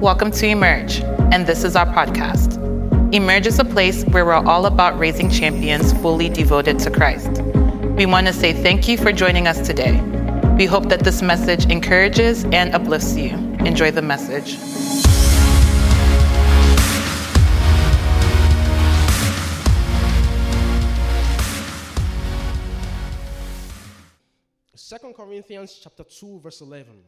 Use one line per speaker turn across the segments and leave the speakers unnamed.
Welcome to Emerge, and this is our podcast. Emerge is a place where we're all about raising champions fully devoted to Christ. We want to say thank you for joining us today. We hope that this message encourages and uplifts you. Enjoy the message.
Second Corinthians chapter 2 verse 11.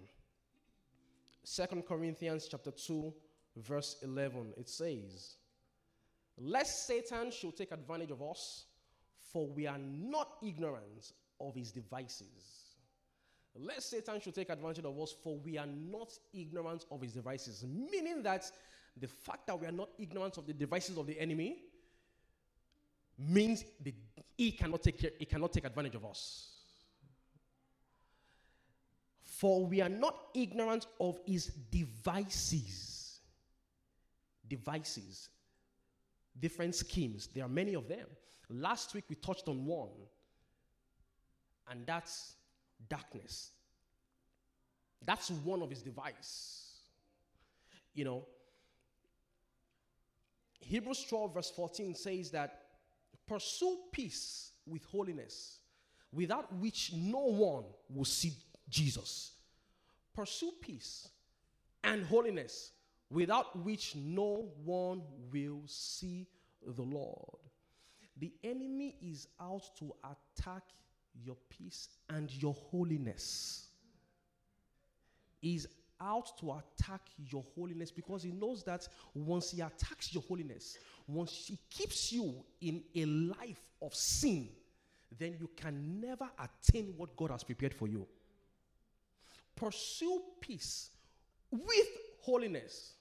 Second Corinthians chapter 2 verse 11 it says lest Satan should take advantage of us for we are not ignorant of his devices. Lest Satan should take advantage of us for we are not ignorant of his devices meaning that the fact that we are not ignorant of the devices of the enemy means that he cannot take care, he cannot take advantage of us. For we are not ignorant of his devices. Devices. Different schemes. There are many of them. Last week we touched on one, and that's darkness. That's one of his device. You know, Hebrews 12, verse 14 says that pursue peace with holiness, without which no one will see Jesus. Pursue peace and holiness, without which no one will see the Lord. The enemy is out to attack your peace and your holiness. Is out to attack your holiness because he knows that once he attacks your holiness, once he keeps you in a life of sin, then you can never attain what God has prepared for you. Pursue peace with holiness,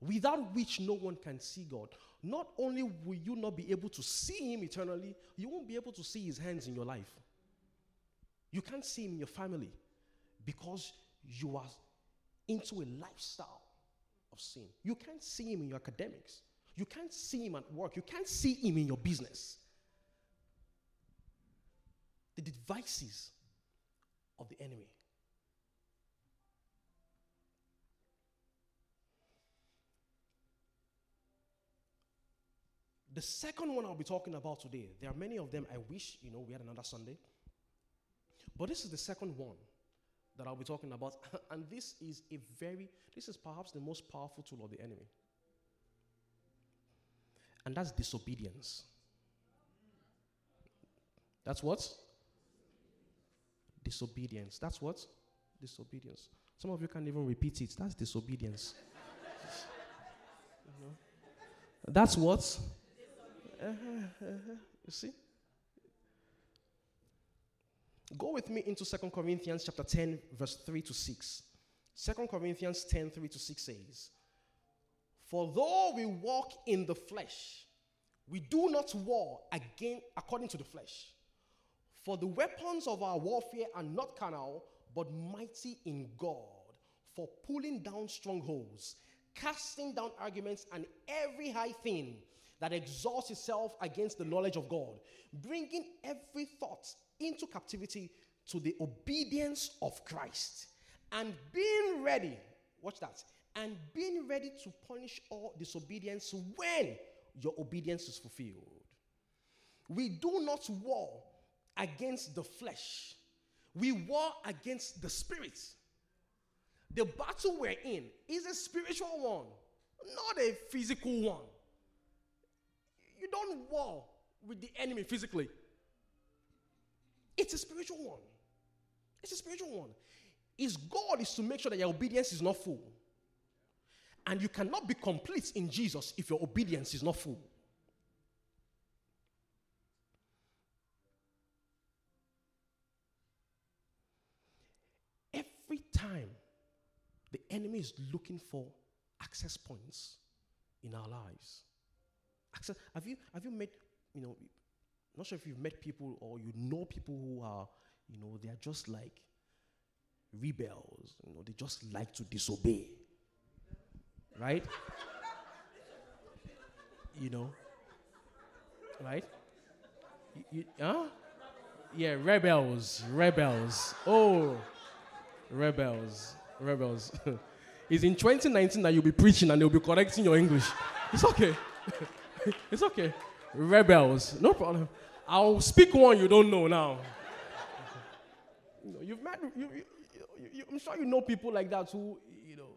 without which no one can see God. Not only will you not be able to see Him eternally, you won't be able to see His hands in your life. You can't see Him in your family because you are into a lifestyle of sin. You can't see Him in your academics. You can't see Him at work. You can't see Him in your business. The devices of the enemy. The second one I'll be talking about today, there are many of them. I wish, you know, we had another Sunday. But this is the second one that I'll be talking about. and this is a very, this is perhaps the most powerful tool of the enemy. And that's disobedience. That's what? Disobedience. That's what? Disobedience. Some of you can't even repeat it. That's disobedience. uh-huh. That's what? Uh-huh, uh-huh. You see? Go with me into Second Corinthians chapter 10, verse 3 to 6. 2 Corinthians 10, 3 to 6 says, For though we walk in the flesh, we do not war again according to the flesh. For the weapons of our warfare are not carnal, but mighty in God, for pulling down strongholds, casting down arguments and every high thing that exalts itself against the knowledge of God, bringing every thought into captivity to the obedience of Christ, and being ready, watch that, and being ready to punish all disobedience when your obedience is fulfilled. We do not war against the flesh, we war against the spirit. The battle we're in is a spiritual one, not a physical one. Don't war with the enemy physically. It's a spiritual one. It's a spiritual one. His goal is to make sure that your obedience is not full. And you cannot be complete in Jesus if your obedience is not full. Every time the enemy is looking for access points in our lives. Access, have you have you met, you know, not sure if you've met people or you know people who are, you know, they are just like rebels. You know, they just like to disobey. Right? you know? Right? You, you, huh? Yeah, rebels, rebels. Oh, rebels, rebels. It's in 2019 that you'll be preaching and they'll be correcting your English. It's okay. it's okay. Rebels, no problem. I'll speak one you don't know now. You know, you've met, you, you, you, I'm sure you know people like that who, you know,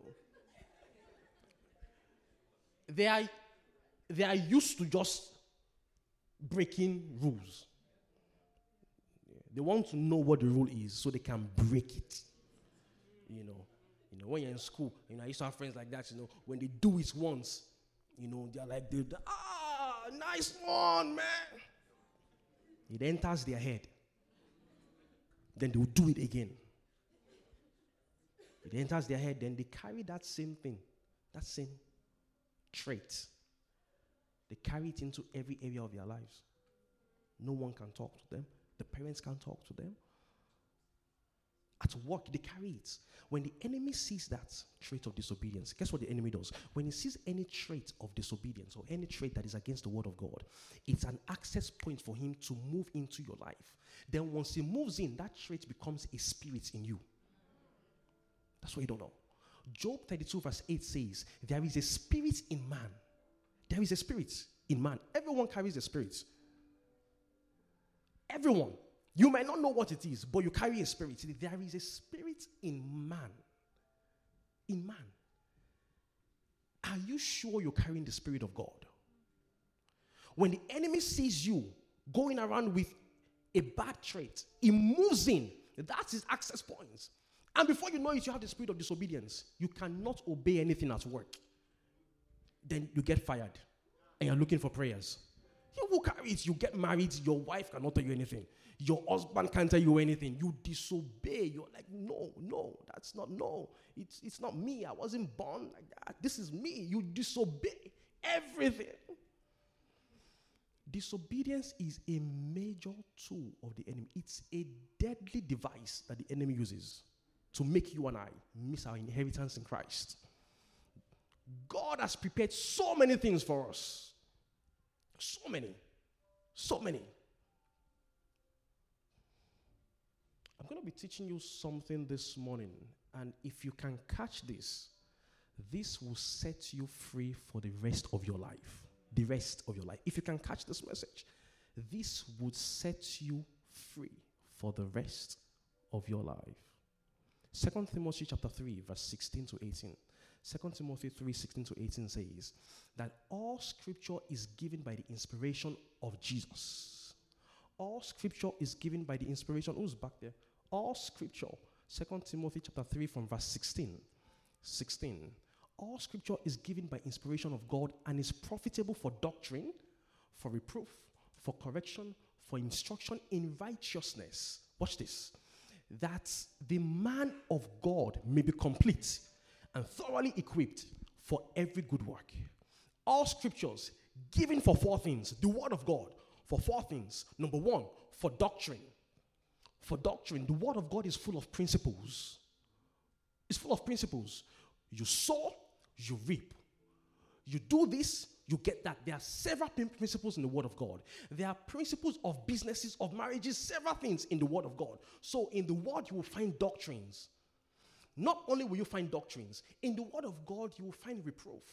they are, they are used to just breaking rules. They want to know what the rule is so they can break it. You know, you know, when you're in school, you know, I used to have friends like that, you know, when they do it once, you know, they're like, they're, ah, nice one, man. It enters their head. Then they'll do it again. It enters their head, then they carry that same thing, that same trait. They carry it into every area of their lives. No one can talk to them. The parents can't talk to them. At work, they carry it. When the enemy sees that trait of disobedience, guess what the enemy does? When he sees any trait of disobedience or any trait that is against the word of God, it's an access point for him to move into your life. Then, once he moves in, that trait becomes a spirit in you. That's what you don't know. Job 32, verse 8 says, There is a spirit in man. There is a spirit in man. Everyone carries a spirit. Everyone. You might not know what it is, but you carry a spirit. There is a spirit in man. In man. Are you sure you're carrying the spirit of God? When the enemy sees you going around with a bad trait, he moves in. That's his access points. And before you know it, you have the spirit of disobedience. You cannot obey anything at work. Then you get fired and you're looking for prayers. You will carry it. You get married, your wife cannot tell you anything. Your husband can't tell you anything. You disobey. You're like, no, no, that's not, no. It's, it's not me. I wasn't born like that. This is me. You disobey everything. Disobedience is a major tool of the enemy. It's a deadly device that the enemy uses to make you and I miss our inheritance in Christ. God has prepared so many things for us. So many. So many. I'm going to be teaching you something this morning. And if you can catch this, this will set you free for the rest of your life. The rest of your life. If you can catch this message, this would set you free for the rest of your life. Second Timothy chapter 3, verse 16 to 18. 2 Timothy 3 16 to 18 says that all scripture is given by the inspiration of Jesus. All scripture is given by the inspiration. Who's back there? All scripture. 2 Timothy chapter 3 from verse 16. 16. All scripture is given by inspiration of God and is profitable for doctrine, for reproof, for correction, for instruction in righteousness. Watch this. That the man of God may be complete and thoroughly equipped for every good work. All scriptures given for four things the word of God for four things. Number one, for doctrine. For doctrine, the word of God is full of principles. It's full of principles. You sow, you reap. You do this, you get that. There are several principles in the Word of God. There are principles of businesses, of marriages, several things in the Word of God. So, in the Word, you will find doctrines. Not only will you find doctrines, in the Word of God, you will find reproof.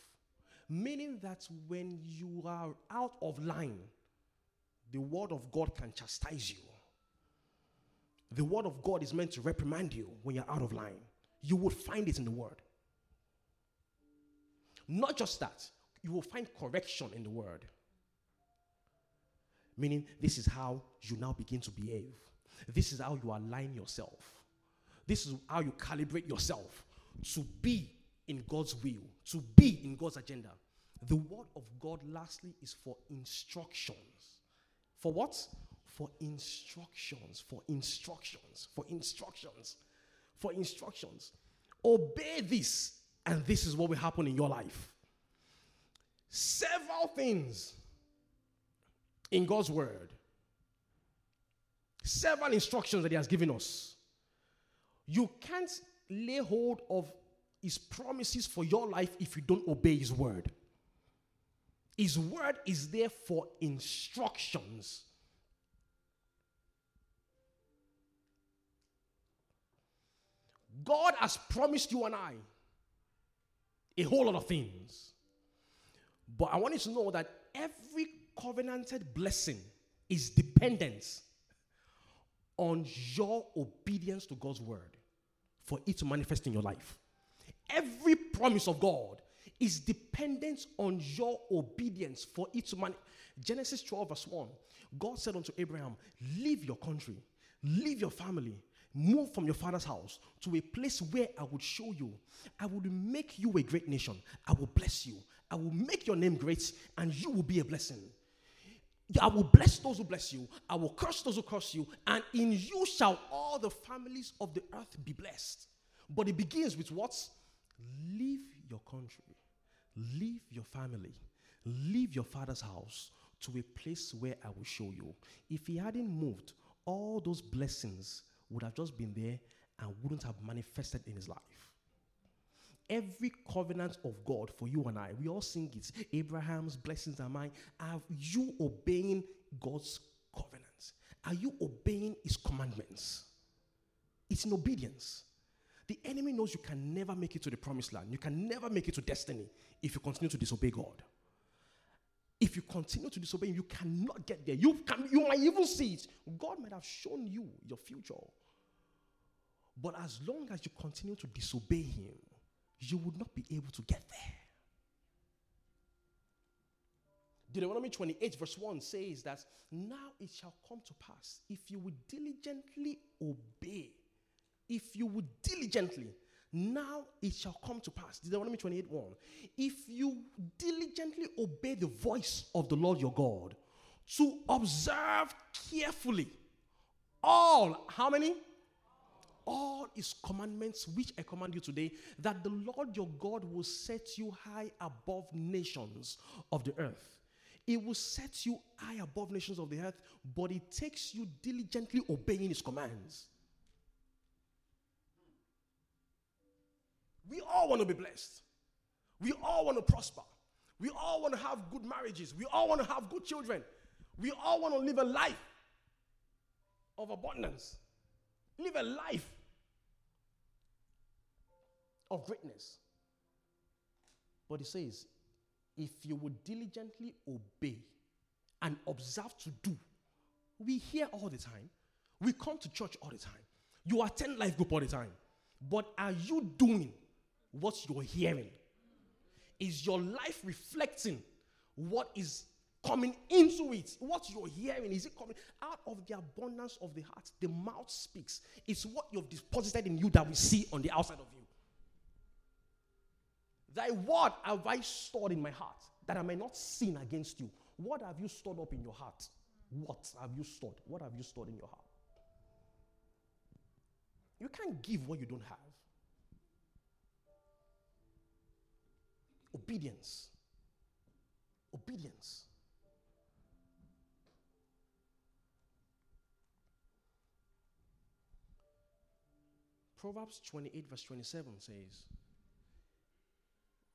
Meaning that when you are out of line, the Word of God can chastise you. The Word of God is meant to reprimand you when you're out of line. You will find it in the Word. Not just that, you will find correction in the Word. Meaning, this is how you now begin to behave. This is how you align yourself. This is how you calibrate yourself to be in God's will, to be in God's agenda. The word of God, lastly, is for instructions. For what? For instructions, for instructions, for instructions, for instructions. Obey this, and this is what will happen in your life. Several things in God's word, several instructions that He has given us you can't lay hold of his promises for your life if you don't obey his word. His word is there for instructions. God has promised you and I a whole lot of things. But I want you to know that every covenanted blessing is dependent on your obedience to God's word for it to manifest in your life. Every promise of God is dependent on your obedience for it to manifest. Genesis 12, verse 1. God said unto Abraham, Leave your country, leave your family, move from your father's house to a place where I would show you. I will make you a great nation. I will bless you. I will make your name great, and you will be a blessing. I will bless those who bless you. I will curse those who curse you. And in you shall all the families of the earth be blessed. But it begins with what? Leave your country, leave your family, leave your father's house to a place where I will show you. If he hadn't moved, all those blessings would have just been there and wouldn't have manifested in his life. Every covenant of God for you and I, we all sing it. Abraham's blessings are mine. Are you obeying God's covenants? Are you obeying his commandments? It's in obedience. The enemy knows you can never make it to the promised land. You can never make it to destiny if you continue to disobey God. If you continue to disobey you cannot get there. You, can, you might even see it. God might have shown you your future. But as long as you continue to disobey Him, you would not be able to get there. Deuteronomy 28, verse 1 says that now it shall come to pass if you would diligently obey, if you would diligently, now it shall come to pass. Deuteronomy 28 1. If you diligently obey the voice of the Lord your God to observe carefully all, how many? All his commandments, which I command you today, that the Lord your God will set you high above nations of the earth. It will set you high above nations of the earth, but it takes you diligently obeying his commands. We all want to be blessed. We all want to prosper. We all want to have good marriages. We all want to have good children. We all want to live a life of abundance. Live a life of greatness. But he says, if you would diligently obey and observe to do, we hear all the time. We come to church all the time. You attend life group all the time. But are you doing what you're hearing? Is your life reflecting what is coming into it? What you're hearing, is it coming out of the abundance of the heart? The mouth speaks. It's what you've deposited in you that we see on the outside of you. Thy word have I stored in my heart that I may not sin against you. What have you stored up in your heart? What have you stored? What have you stored in your heart? You can't give what you don't have. Obedience. Obedience. Proverbs 28, verse 27 says,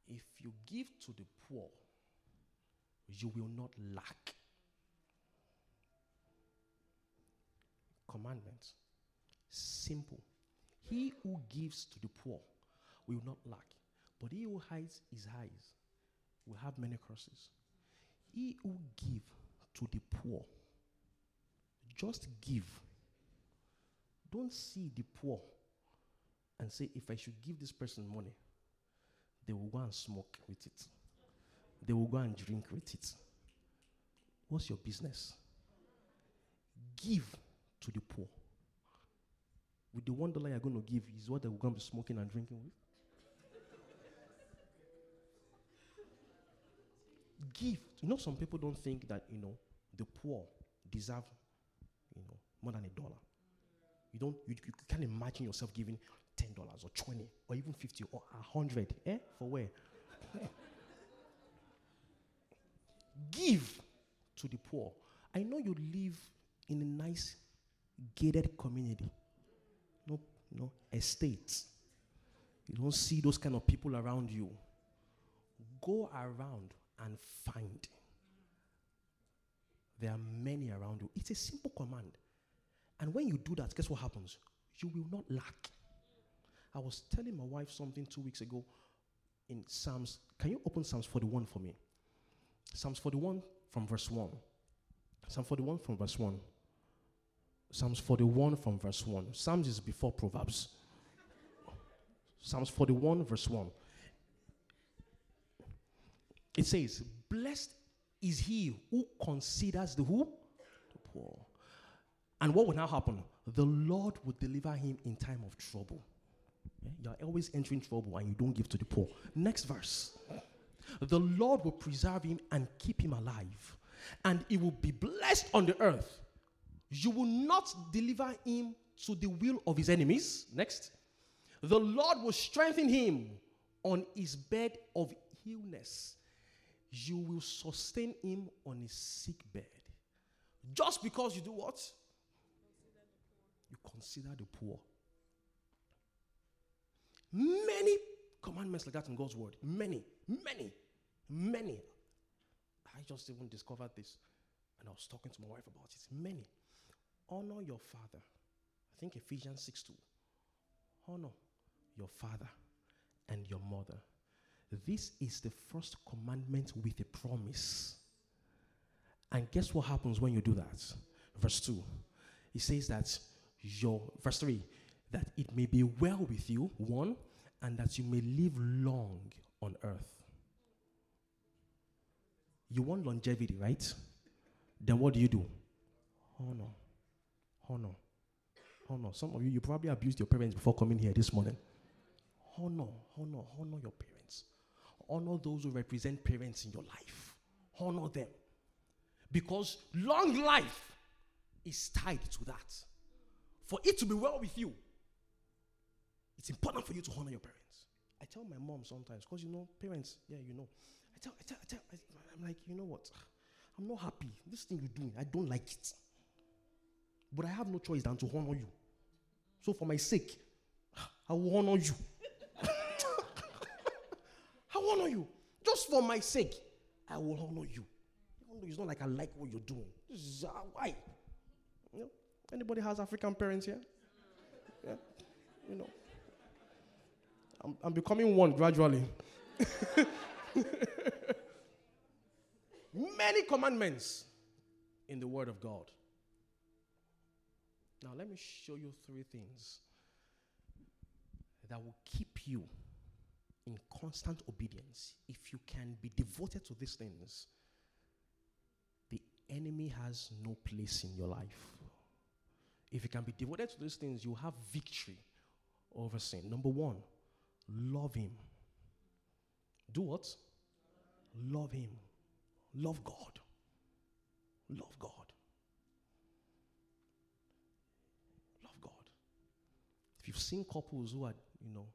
If you give to the poor, you will not lack. Commandment. Simple. He who gives to the poor will not lack. But he who hides his eyes will have many curses. He who give to the poor, just give. Don't see the poor and say, if I should give this person money, they will go and smoke with it. They will go and drink with it. What's your business? Give to the poor. With the one dollar you're going to give is what they're going to be smoking and drinking with. give. You know, some people don't think that, you know, the poor deserve, you know, more than a dollar. You don't, you, you can't imagine yourself giving $10 or 20 or even 50 or 100. Eh? For where? Give to the poor. I know you live in a nice gated community. No, no estate. You don't see those kind of people around you. Go around and find. There are many around you. It's a simple command. And when you do that, guess what happens? You will not lack. I was telling my wife something two weeks ago. in Psalms. Can you open Psalms 41 for me? Psalms 41 from verse 1. Psalm 41 from verse 1. Psalms 41 from verse 1. Psalms is before Proverbs. Psalms 41, verse 1. It says, Blessed is he who considers the who? The poor. And what will now happen? The Lord will deliver him in time of trouble. You're always entering trouble and you don't give to the poor. Next verse. The Lord will preserve him and keep him alive, and he will be blessed on the earth. You will not deliver him to the will of his enemies. Next. The Lord will strengthen him on his bed of illness. You will sustain him on his sick bed. Just because you do what? You consider the poor. Many commandments like that in God's word. Many, many, many. I just even discovered this and I was talking to my wife about it. Many. Honor your father. I think Ephesians 6 2. Honor your father and your mother. This is the first commandment with a promise. And guess what happens when you do that? Verse 2. He says that your, verse 3, that it may be well with you, one, and that you may live long on earth. You want longevity, right? Then what do you do? Honor. Honor. Honor. Some of you, you probably abused your parents before coming here this morning. Honor, honor, honor your parents. Honor those who represent parents in your life. Honor them. Because long life is tied to that. For it to be well with you, it's important for you to honor your parents. I tell my mom sometimes, because you know, parents, yeah, you know. I tell, I tell, I tell, I, I'm like, you know what? I'm not happy. This thing you're doing, I don't like it. But I have no choice than to honor you. So for my sake, I will honor you. I will honor you. Just for my sake, I will honor you. It's not like I like what you're doing. This is, uh, why? You know, anybody has African parents here? Yeah. You know. I'm, I'm becoming one gradually. Many commandments in the Word of God. Now, let me show you three things that will keep you in constant obedience. If you can be devoted to these things, the enemy has no place in your life. If you can be devoted to these things, you have victory over sin. Number one, love Him. Do what? Love Him. Love God. Love God. Love God. If you've seen couples who are, you know,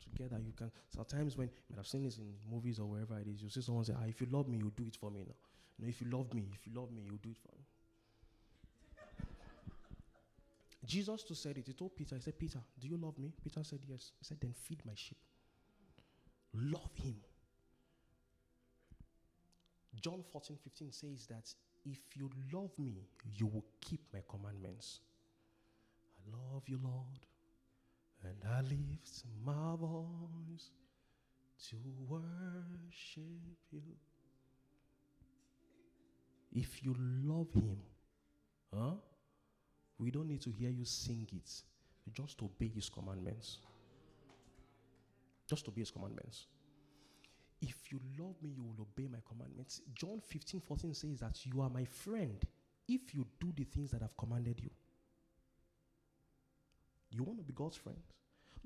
together, you can sometimes when have seen this in movies or wherever it is, you see someone say, ah, if you love me, you do it for me now. You know, if you love me, if you love me, you do it for me. Jesus too said it. He told Peter, he said, Peter, do you love me? Peter said, yes. He said, then feed my sheep. Love him. John 14, 15 says that if you love me, you will keep my commandments. I love you, Lord, and I lift my voice to worship you. If you love him, huh? We don't need to hear you sing it. Just obey his commandments. Just obey his commandments. If you love me, you will obey my commandments. John 15, 14 says that you are my friend if you do the things that I've commanded you. You want to be God's friend?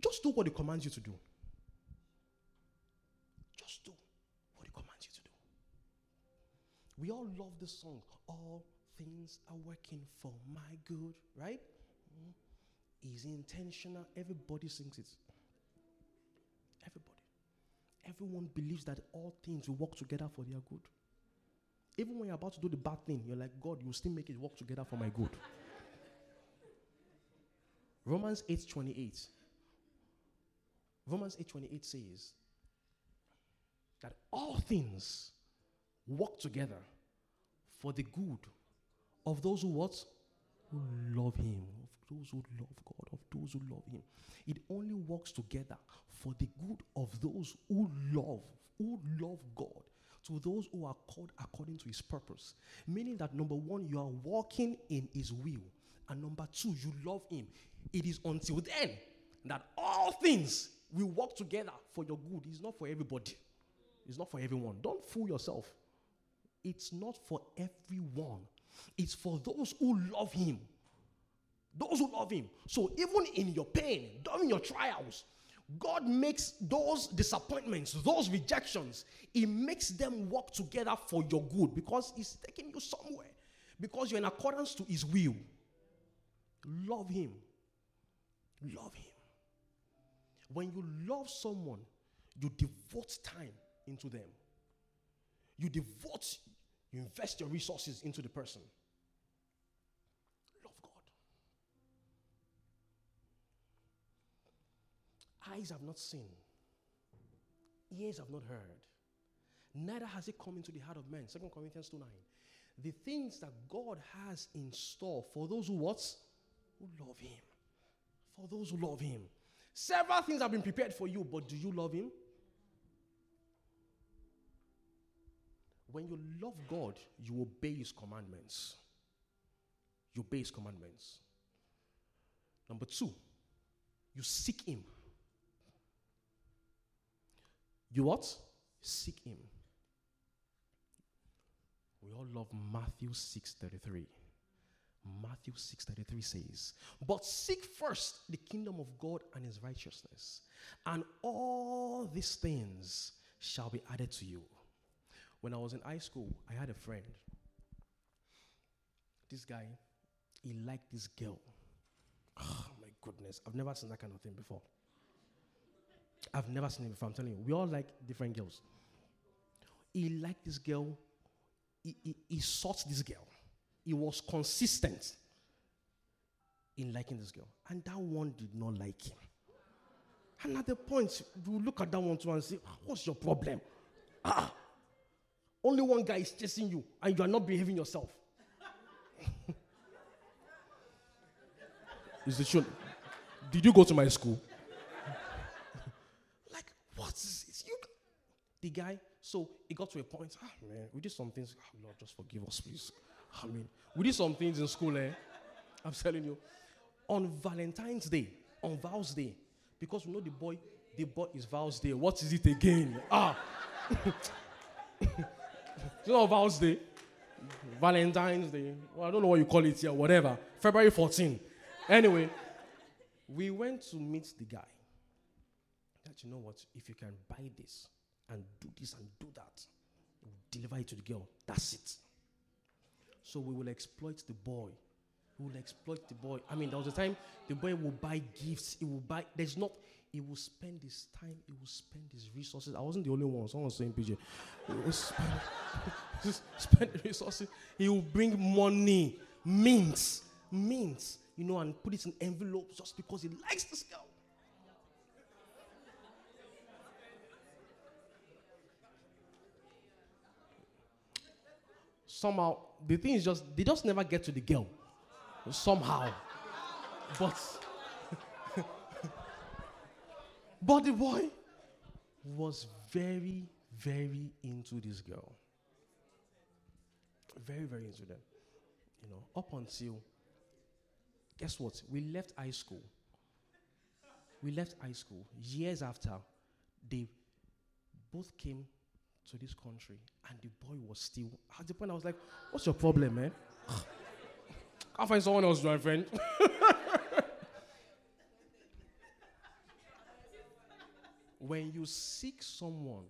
Just do what He commands you to do. Just do what He commands you to do. We all love this song. All things are working for my good, right? Mm-hmm. Is intentional. Everybody sings it. Everybody. Everyone believes that all things will work together for their good. Even when you're about to do the bad thing, you're like, God, you will still make it work together for my good. Romans 8:28. Romans 8:28 says that all things work together for the good of those who what? who love Him, of those who love God, of those who love Him. It only works together for the good of those who love, who love God, to those who are called according to His purpose. Meaning that number one, you are walking in His will, and number two, you love Him. It is until then that all things will work together for your good. It's not for everybody, it's not for everyone. Don't fool yourself. It's not for everyone, it's for those who love Him. Those who love Him. So even in your pain, during your trials, God makes those disappointments, those rejections, He makes them work together for your good because He's taking you somewhere. Because you're in accordance to His will. Love Him. Love Him. When you love someone, you devote time into them. You devote, you invest your resources into the person. Love God. Eyes have not seen, ears have not heard, neither has it come into the heart of man. 2 Corinthians 2 9. The things that God has in store for those who what? Who love Him. For those who love Him. Several things have been prepared for you, but do you love Him? When you love God, you obey His commandments. You obey His commandments. Number two, you seek Him. You what? Seek Him. We all love Matthew 6:33. Matthew 6:33 says, "But seek first the kingdom of God and his righteousness, and all these things shall be added to you." When I was in high school, I had a friend. This guy, he liked this girl. Oh my goodness, I've never seen that kind of thing before. I've never seen it before. I'm telling you, we all like different girls. He liked this girl. He, he, he sought this girl he was consistent in liking this girl. And that one did not like him. And at the point, you look at that one too and say, What's your problem? Ah, only one guy is chasing you, and you are not behaving yourself. is the truth? Did you go to my school? like, what is it? You, the guy, so it got to a point, ah, man, we did some things. Oh, Lord, just forgive us, please. I mean, we did some things in school, eh? I'm telling you. On Valentine's Day, on Val's Day, because we know the boy, the boy is Val's Day. What is it again? Ah. You know Val's Day? Valentine's Day. Well, I don't know what you call it here, whatever. February 14. Anyway, we went to meet the guy. That you know what? If you can buy this and do this and do that, deliver it to the girl. That's it. So we will exploit the boy. We will exploit the boy. I mean, there was a time the boy will buy gifts. He will buy. There's not. He will spend his time. He will spend his resources. I wasn't the only one. Someone was saying, PJ. He will spend, spend resources. He will bring money, mints, mints, you know, and put it in envelopes just because he likes this girl. Somehow, the thing is just they just never get to the girl somehow. But but the boy was very, very into this girl. Very, very into them. You know, up until guess what? We left high school. We left high school years after they both came to this country, and the boy was still. At the point, I was like, "What's your problem, man? Can't find someone else, my friend." when you seek someone,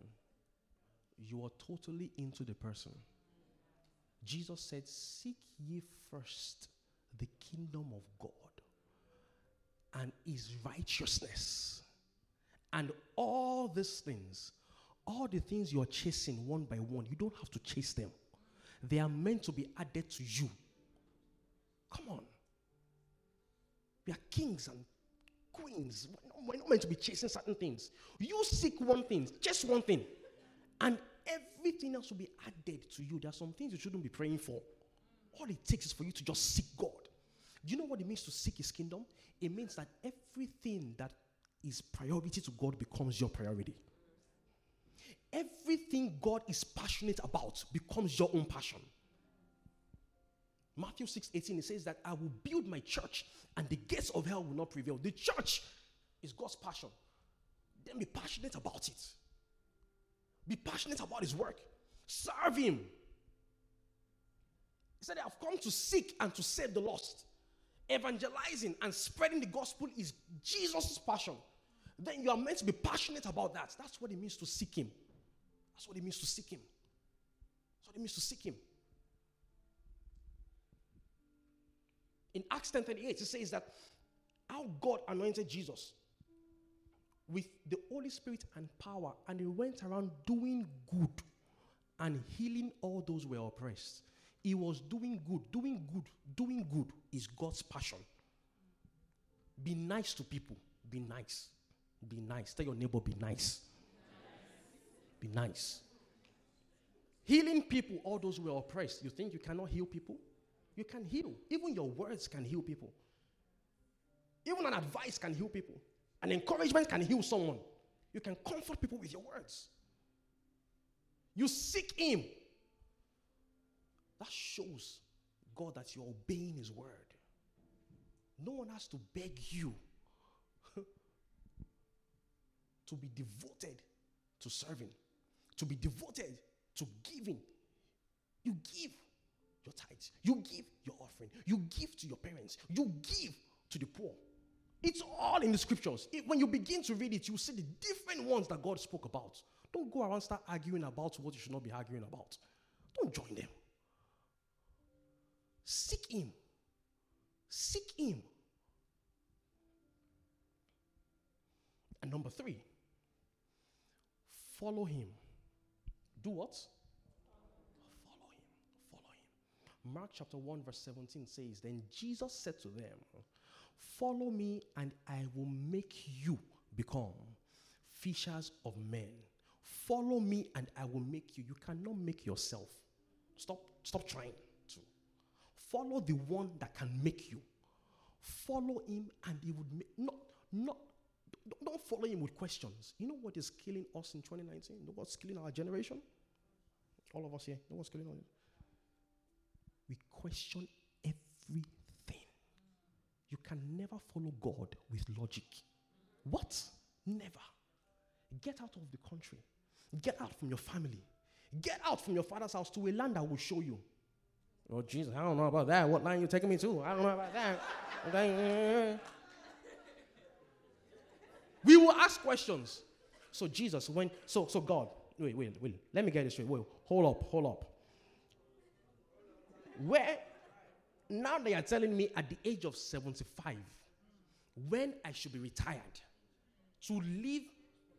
you are totally into the person. Jesus said, Seek ye first the kingdom of God and his righteousness, and all these things all the things you're chasing one by one, you don't have to chase them. They are meant to be added to you. Come on. We are kings and queens. We're not meant to be chasing certain things. You seek one thing, just one thing, and everything else will be added to you. There are some things you shouldn't be praying for. All it takes is for you to just seek God. Do you know what it means to seek his kingdom? It means that everything that is priority to God becomes your priority. Everything God is passionate about becomes your own passion. Matthew 6 18, it says that I will build my church and the gates of hell will not prevail. The church is God's passion. Then be passionate about it. Be passionate about his work. Serve him. He said, I've come to seek and to save the lost. Evangelizing and spreading the gospel is Jesus' passion. Then you are meant to be passionate about that. That's what it means to seek him. That's what it means to seek him. That's what it means to seek him. In Acts 10:38, it says that how God anointed Jesus with the Holy Spirit and power, and he went around doing good and healing all those who were oppressed. He was doing good, doing good, doing good is God's passion. Be nice to people. Be nice. Be nice. Tell your neighbor, be nice. Be nice. Healing people, all those who are oppressed. You think you cannot heal people? You can heal. Even your words can heal people. Even an advice can heal people. An encouragement can heal someone. You can comfort people with your words. You seek Him. That shows God that you're obeying His word. No one has to beg you to be devoted to serving, to be devoted to giving. You give your tithes, you give your offering, you give to your parents, you give to the poor. It's all in the scriptures. It, when you begin to read it, you see the different ones that God spoke about. Don't go around start arguing about what you should not be arguing about. Don't join them. Seek Him. Seek Him. And number three, follow Him. Do what? Follow Him. Follow Him. Mark chapter 1, verse 17 says, Then Jesus said to them, Follow me, and I will make you become fishers of men. Follow me, and I will make you. You cannot make yourself. Stop, stop trying to. Follow the one that can make you. Follow him, and he would make not not don't follow him with questions. You know what is killing us in 2019? You know what's killing our generation? All of us here. You know what's killing us? We question everything. You can never follow God with logic. What? Never. Get out of the country. Get out from your family. Get out from your father's house to a land I will show you. Oh, Jesus, I don't know about that. What line you taking me to? I don't know about that. we will ask questions. So Jesus, when so so God, wait, wait, wait. Let me get this straight. Wait, hold up, hold up. Where now they are telling me at the age of 75, when I should be retired, to leave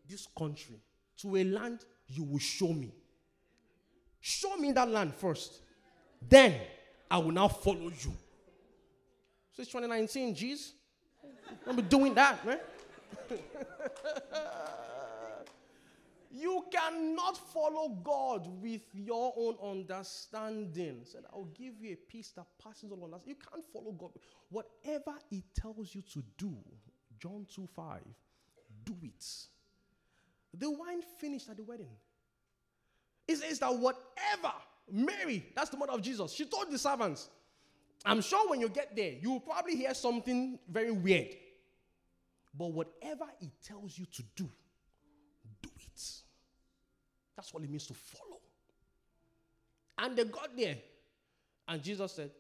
this country to a land you will show me. Show me that land first. Then I will now follow you. Since 2019, jeez. I'll be doing that, man. cannot follow God with your own understanding. Said, I'll give you a peace that passes all understanding. You can't follow God. Whatever He tells you to do, John 2 5, do it. The wine finished at the wedding. It says that whatever Mary, that's the mother of Jesus, she told the servants, I'm sure when you get there, you will probably hear something very weird. But whatever he tells you to do, do it. That's what it means to follow. And they got there. And Jesus said,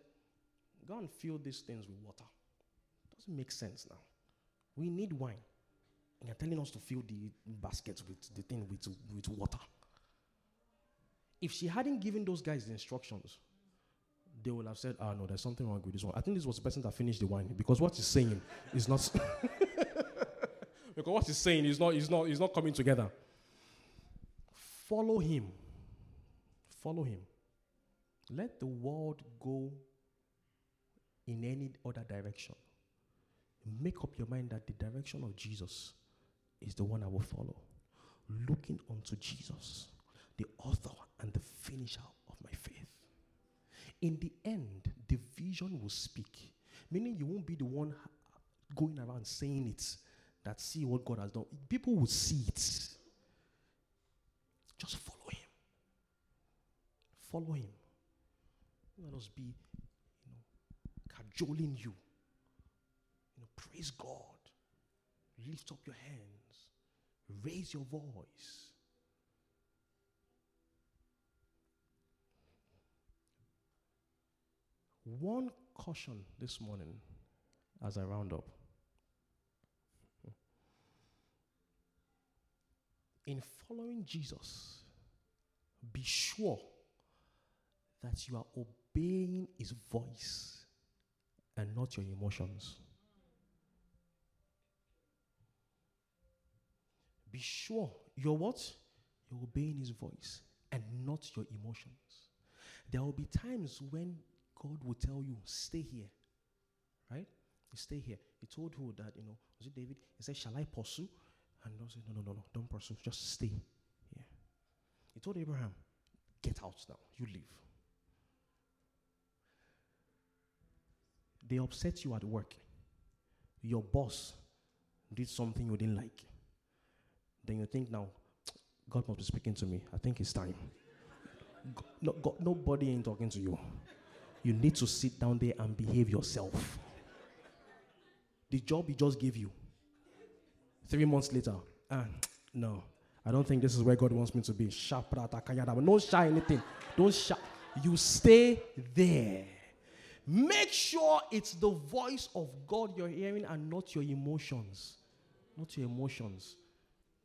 Go and fill these things with water. Doesn't make sense now. We need wine. And you're telling us to fill the baskets with the thing with, with water. If she hadn't given those guys the instructions, they would have said, ah, no, there's something wrong with this one. I think this was the person that finished the wine because what he's saying is not. because what he's saying is not, is, not, is not coming together. Follow him. Follow him. Let the world go in any other direction. Make up your mind that the direction of Jesus is the one I will follow. Looking unto Jesus, the author and the finisher of my faith. In the end, the vision will speak. Meaning you won't be the one going around saying it that see what God has done. People will see it. Just follow him. Follow him. Let us be, you know, cajoling you. You know, praise God. Lift up your hands. Raise your voice. One caution this morning as I round up. In following Jesus, be sure that you are obeying his voice and not your emotions. Be sure you're what? You're obeying his voice and not your emotions. There will be times when God will tell you, stay here. Right? You stay here. He told who that, you know, was it David? He said, Shall I pursue? And God said, No, no, no, no, don't pursue. Just stay here. He told Abraham, Get out now. You leave. They upset you at work. Your boss did something you didn't like. Then you think now, God must be speaking to me. I think it's time. God, no, God, nobody ain't talking to you. You need to sit down there and behave yourself. The job he just gave you. Three months later, ah, no, I don't think this is where God wants me to be. Don't shy anything. Don't shy. You stay there. Make sure it's the voice of God you're hearing and not your emotions. Not your emotions.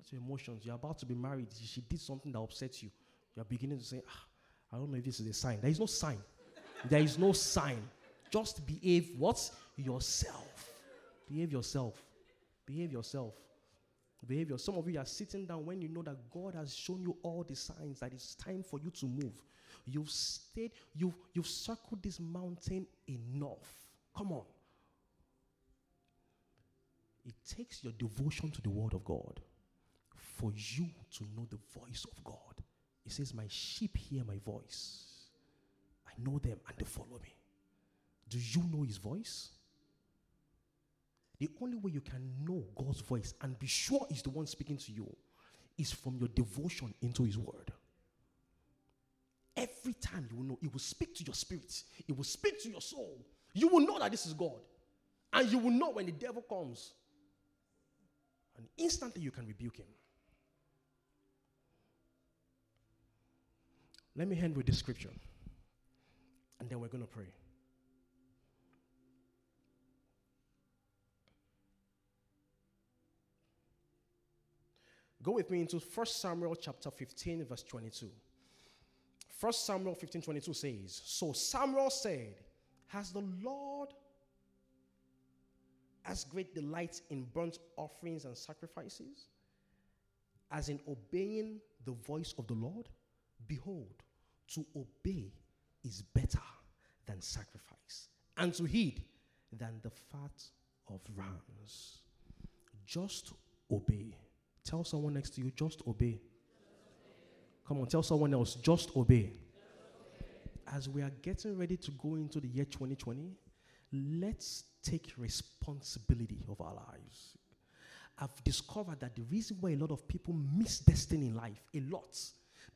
Not your emotions. You're about to be married. She did something that upsets you. You're beginning to say, ah, I don't know if this is a sign. There is no sign. There is no sign. Just behave what? Yourself. Behave yourself. Behave yourself. Behave yourself. Some of you are sitting down when you know that God has shown you all the signs that it's time for you to move. You've stayed, you've, you've circled this mountain enough. Come on. It takes your devotion to the Word of God for you to know the voice of God. It says, My sheep hear my voice. I know them and they follow me. Do you know His voice? The only way you can know God's voice and be sure He's the one speaking to you is from your devotion into His Word. Every time you will know, it will speak to your spirit, it will speak to your soul. You will know that this is God. And you will know when the devil comes. And instantly you can rebuke him. Let me end with this scripture. And then we're going to pray. Go with me into 1 Samuel chapter 15, verse 22. 1 Samuel 15 22 says, So Samuel said, Has the Lord as great delight in burnt offerings and sacrifices as in obeying the voice of the Lord? Behold, to obey is better than sacrifice, and to heed than the fat of rams. Just obey. Tell someone next to you, just obey. Come on, tell someone else, just obey. As we are getting ready to go into the year 2020, let's take responsibility of our lives. I've discovered that the reason why a lot of people miss destiny in life, a lot,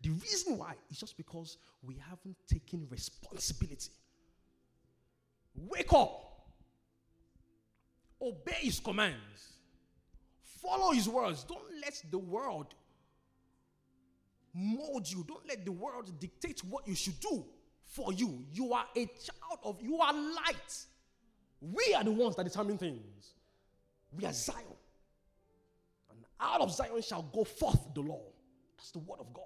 the reason why is just because we haven't taken responsibility. Wake up, obey his commands, follow his words. Don't let the world mold you. Don't let the world dictate what you should do for you. You are a child of, you are light. We are the ones that determine things. We are Zion. And out of Zion shall go forth the law. That's the word of God.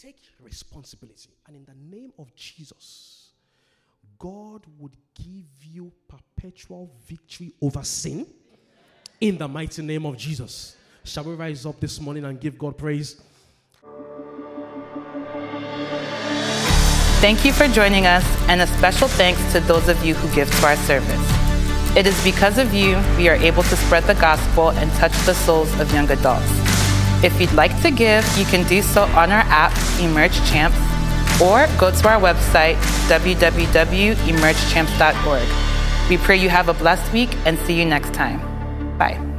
Take responsibility. And in the name of Jesus, God would give you perpetual victory over sin. In the mighty name of Jesus. Shall we rise up this morning and give God praise?
Thank you for joining us, and a special thanks to those of you who give to our service. It is because of you we are able to spread the gospel and touch the souls of young adults. If you'd like to give, you can do so on our app, Emerge Champs, or go to our website, www.emergechamps.org. We pray you have a blessed week and see you next time. Bye.